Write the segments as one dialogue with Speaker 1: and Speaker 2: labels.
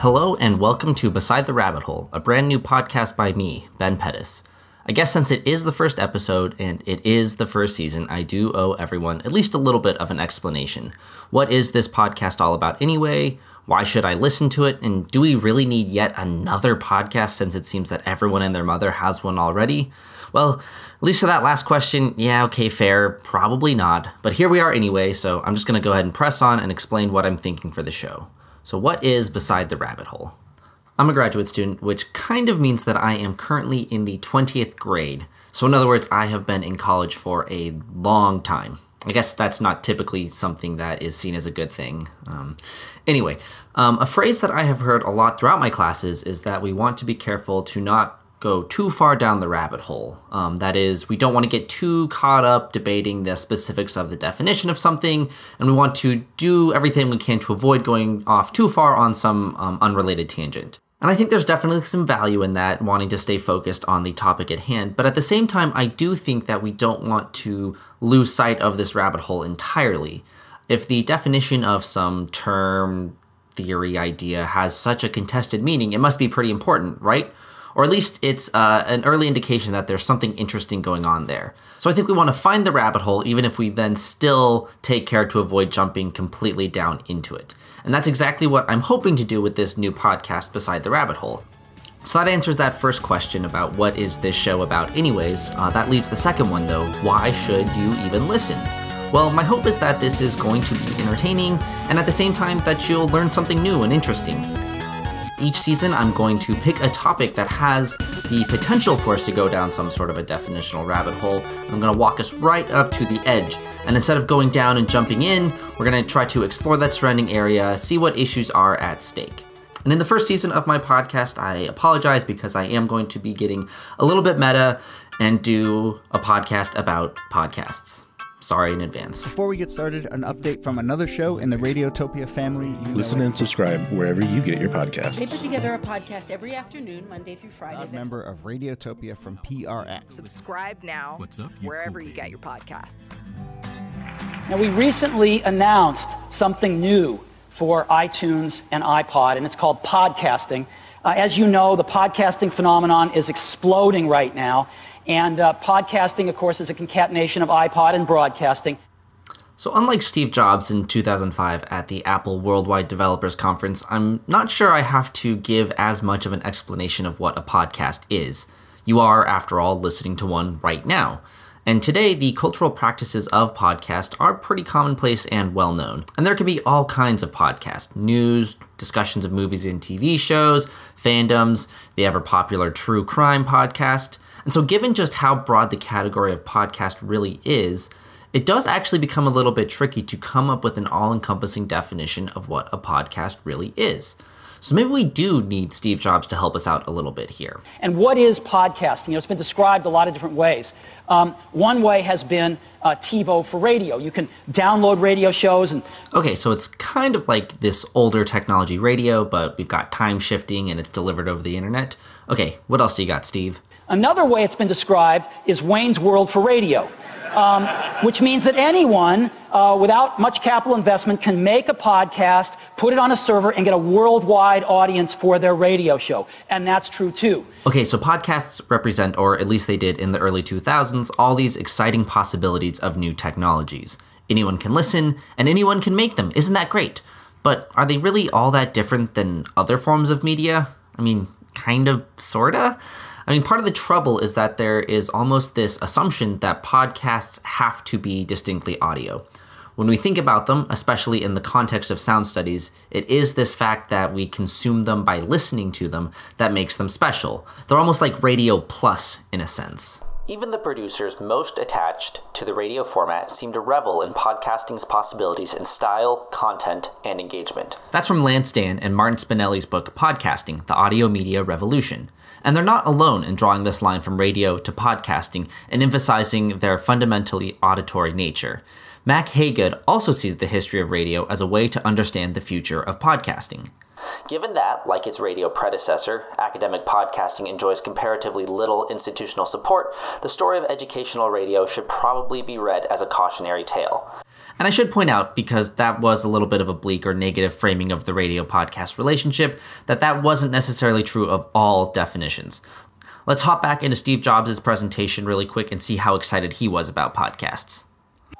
Speaker 1: Hello and welcome to Beside the Rabbit Hole, a brand new podcast by me, Ben Pettis. I guess since it is the first episode and it is the first season, I do owe everyone at least a little bit of an explanation. What is this podcast all about anyway? Why should I listen to it? And do we really need yet another podcast since it seems that everyone and their mother has one already? Well, at least to that last question, yeah, okay, fair, probably not. But here we are anyway, so I'm just gonna go ahead and press on and explain what I'm thinking for the show. So, what is Beside the Rabbit Hole? I'm a graduate student, which kind of means that I am currently in the 20th grade. So, in other words, I have been in college for a long time. I guess that's not typically something that is seen as a good thing. Um, anyway, um, a phrase that I have heard a lot throughout my classes is that we want to be careful to not go too far down the rabbit hole. Um, that is, we don't want to get too caught up debating the specifics of the definition of something, and we want to do everything we can to avoid going off too far on some um, unrelated tangent. And I think there's definitely some value in that, wanting to stay focused on the topic at hand. But at the same time, I do think that we don't want to lose sight of this rabbit hole entirely. If the definition of some term, theory, idea has such a contested meaning, it must be pretty important, right? Or at least it's uh, an early indication that there's something interesting going on there. So I think we want to find the rabbit hole, even if we then still take care to avoid jumping completely down into it. And that's exactly what I'm hoping to do with this new podcast, Beside the Rabbit Hole. So that answers that first question about what is this show about, anyways. Uh, that leaves the second one, though why should you even listen? Well, my hope is that this is going to be entertaining and at the same time that you'll learn something new and interesting. Each season, I'm going to pick a topic that has the potential for us to go down some sort of a definitional rabbit hole. I'm going to walk us right up to the edge. And instead of going down and jumping in, we're going to try to explore that surrounding area, see what issues are at stake. And in the first season of my podcast, I apologize because I am going to be getting a little bit meta and do a podcast about podcasts. Sorry in advance.
Speaker 2: Before we get started, an update from another show in the Radiotopia family.
Speaker 3: You Listen and subscribe wherever you get your podcasts.
Speaker 4: They put together a podcast every afternoon, Monday through Friday.
Speaker 2: Proud member of Radiotopia from PRX.
Speaker 5: Subscribe now What's up, wherever you get your podcasts.
Speaker 6: Now, we recently announced something new for iTunes and iPod, and it's called podcasting. Uh, as you know, the podcasting phenomenon is exploding right now. And uh, podcasting, of course, is a concatenation of iPod and broadcasting.
Speaker 1: So, unlike Steve Jobs in 2005 at the Apple Worldwide Developers Conference, I'm not sure I have to give as much of an explanation of what a podcast is. You are, after all, listening to one right now. And today, the cultural practices of podcast are pretty commonplace and well known. And there can be all kinds of podcasts news, discussions of movies and TV shows, fandoms, the ever popular true crime podcast. And so, given just how broad the category of podcast really is, it does actually become a little bit tricky to come up with an all encompassing definition of what a podcast really is. So maybe we do need Steve Jobs to help us out a little bit here.
Speaker 6: And what is podcasting? You know, it's been described a lot of different ways. Um, one way has been uh, TiVo for radio. You can download radio shows and.
Speaker 1: Okay, so it's kind of like this older technology radio, but we've got time shifting and it's delivered over the internet. Okay, what else do you got, Steve?
Speaker 6: Another way it's been described is Wayne's World for radio, um, which means that anyone uh, without much capital investment can make a podcast, put it on a server, and get a worldwide audience for their radio show. And that's true too.
Speaker 1: Okay, so podcasts represent, or at least they did in the early 2000s, all these exciting possibilities of new technologies. Anyone can listen, and anyone can make them. Isn't that great? But are they really all that different than other forms of media? I mean, kind of, sorta? I mean, part of the trouble is that there is almost this assumption that podcasts have to be distinctly audio. When we think about them, especially in the context of sound studies, it is this fact that we consume them by listening to them that makes them special. They're almost like radio plus, in a sense. Even the producers most attached to the radio format seem to revel in podcasting's possibilities in style, content, and engagement. That's from Lance Dann and Martin Spinelli's book Podcasting The Audio Media Revolution. And they're not alone in drawing this line from radio to podcasting and emphasizing their fundamentally auditory nature. Mack Hagood also sees the history of radio as a way to understand the future of podcasting. Given that, like its radio predecessor, academic podcasting enjoys comparatively little institutional support, the story of educational radio should probably be read as a cautionary tale. And I should point out, because that was a little bit of a bleak or negative framing of the radio podcast relationship, that that wasn't necessarily true of all definitions. Let's hop back into Steve Jobs' presentation really quick and see how excited he was about podcasts.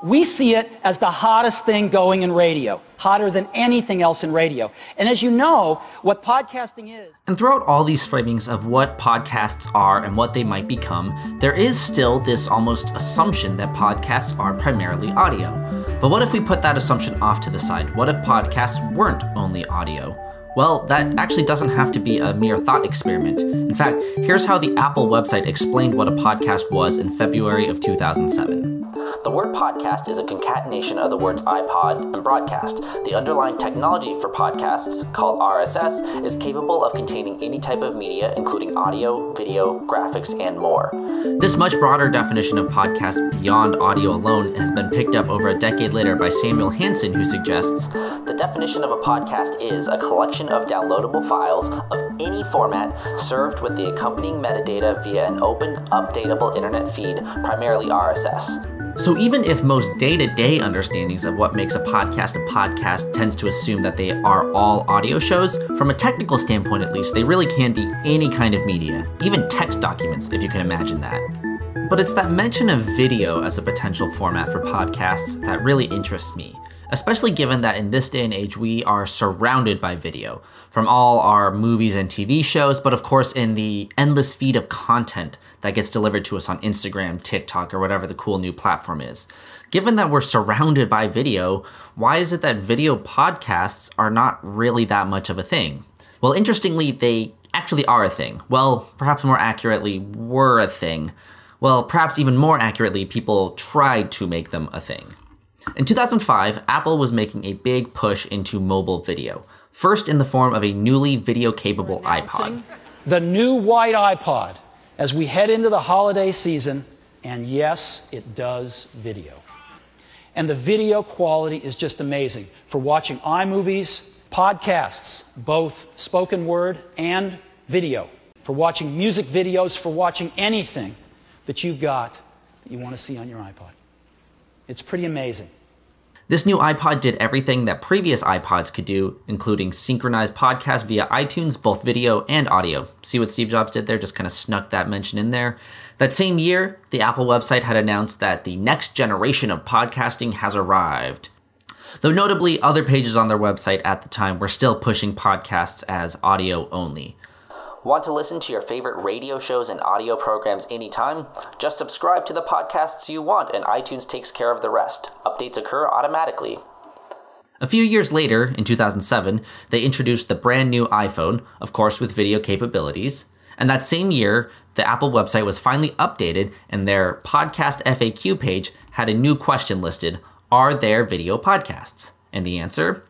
Speaker 6: We see it as the hottest thing going in radio, hotter than anything else in radio. And as you know, what podcasting is.
Speaker 1: And throughout all these framings of what podcasts are and what they might become, there is still this almost assumption that podcasts are primarily audio. But what if we put that assumption off to the side? What if podcasts weren't only audio? Well, that actually doesn't have to be a mere thought experiment. In fact, here's how the Apple website explained what a podcast was in February of 2007. The word podcast is a concatenation of the words iPod and broadcast. The underlying technology for podcasts, called RSS, is capable of containing any type of media, including audio, video, graphics, and more. This much broader definition of podcast beyond audio alone has been picked up over a decade later by Samuel Hanson, who suggests the definition of a podcast is a collection of downloadable files of any format served with the accompanying metadata via an open, updatable internet feed, primarily RSS. So, even if most day to day understandings of what makes a podcast a podcast tends to assume that they are all audio shows, from a technical standpoint at least, they really can be any kind of media, even text documents, if you can imagine that. But it's that mention of video as a potential format for podcasts that really interests me especially given that in this day and age we are surrounded by video from all our movies and TV shows, but of course in the endless feed of content that gets delivered to us on Instagram, TikTok, or whatever the cool new platform is. Given that we're surrounded by video, why is it that video podcasts are not really that much of a thing? Well, interestingly, they actually are a thing. Well, perhaps more accurately, were a thing. Well, perhaps even more accurately, people tried to make them a thing. In 2005, Apple was making a big push into mobile video, first in the form of a newly video capable iPod.
Speaker 6: The new white iPod as we head into the holiday season, and yes, it does video. And the video quality is just amazing for watching iMovies, podcasts, both spoken word and video, for watching music videos, for watching anything that you've got that you want to see on your iPod. It's pretty amazing.
Speaker 1: This new iPod did everything that previous iPods could do, including synchronize podcasts via iTunes, both video and audio. See what Steve Jobs did there? Just kind of snuck that mention in there. That same year, the Apple website had announced that the next generation of podcasting has arrived. Though notably, other pages on their website at the time were still pushing podcasts as audio only. Want to listen to your favorite radio shows and audio programs anytime? Just subscribe to the podcasts you want, and iTunes takes care of the rest. Updates occur automatically. A few years later, in 2007, they introduced the brand new iPhone, of course with video capabilities. And that same year, the Apple website was finally updated, and their podcast FAQ page had a new question listed Are there video podcasts? And the answer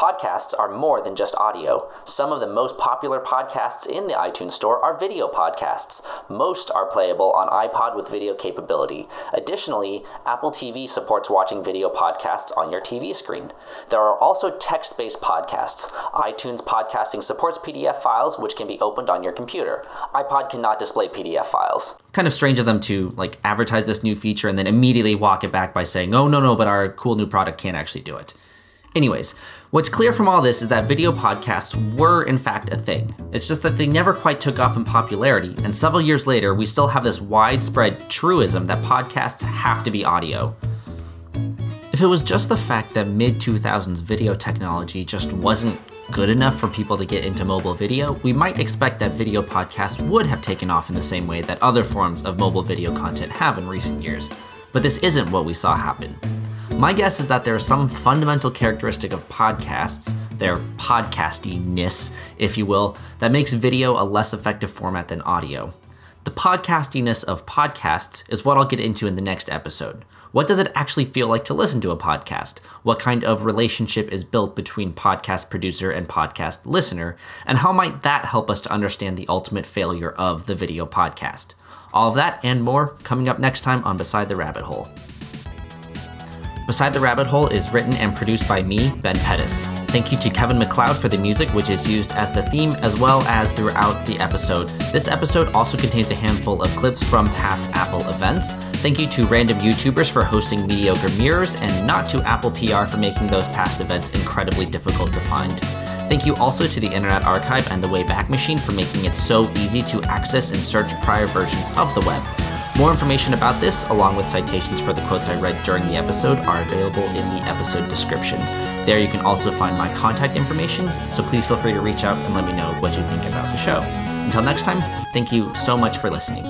Speaker 1: Podcasts are more than just audio. Some of the most popular podcasts in the iTunes Store are video podcasts. Most are playable on iPod with video capability. Additionally, Apple TV supports watching video podcasts on your TV screen. There are also text based podcasts. iTunes podcasting supports PDF files, which can be opened on your computer. iPod cannot display PDF files. Kind of strange of them to like advertise this new feature and then immediately walk it back by saying, oh, no, no, but our cool new product can't actually do it. Anyways, what's clear from all this is that video podcasts were in fact a thing. It's just that they never quite took off in popularity, and several years later, we still have this widespread truism that podcasts have to be audio. If it was just the fact that mid 2000s video technology just wasn't good enough for people to get into mobile video, we might expect that video podcasts would have taken off in the same way that other forms of mobile video content have in recent years. But this isn't what we saw happen. My guess is that there is some fundamental characteristic of podcasts, their podcastiness, if you will, that makes video a less effective format than audio. The podcastiness of podcasts is what I'll get into in the next episode. What does it actually feel like to listen to a podcast? What kind of relationship is built between podcast producer and podcast listener? And how might that help us to understand the ultimate failure of the video podcast? All of that and more coming up next time on Beside the Rabbit Hole. Beside the Rabbit Hole is written and produced by me, Ben Pettis. Thank you to Kevin MacLeod for the music, which is used as the theme as well as throughout the episode. This episode also contains a handful of clips from past Apple events. Thank you to random YouTubers for hosting mediocre mirrors, and not to Apple PR for making those past events incredibly difficult to find. Thank you also to the Internet Archive and the Wayback Machine for making it so easy to access and search prior versions of the web. More information about this, along with citations for the quotes I read during the episode, are available in the episode description. There you can also find my contact information, so please feel free to reach out and let me know what you think about the show. Until next time, thank you so much for listening.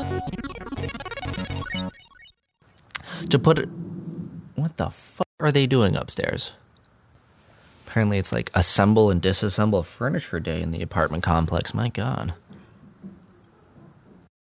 Speaker 1: To put it. What the fuck are they doing upstairs? Apparently, it's like assemble and disassemble furniture day in the apartment complex. My god.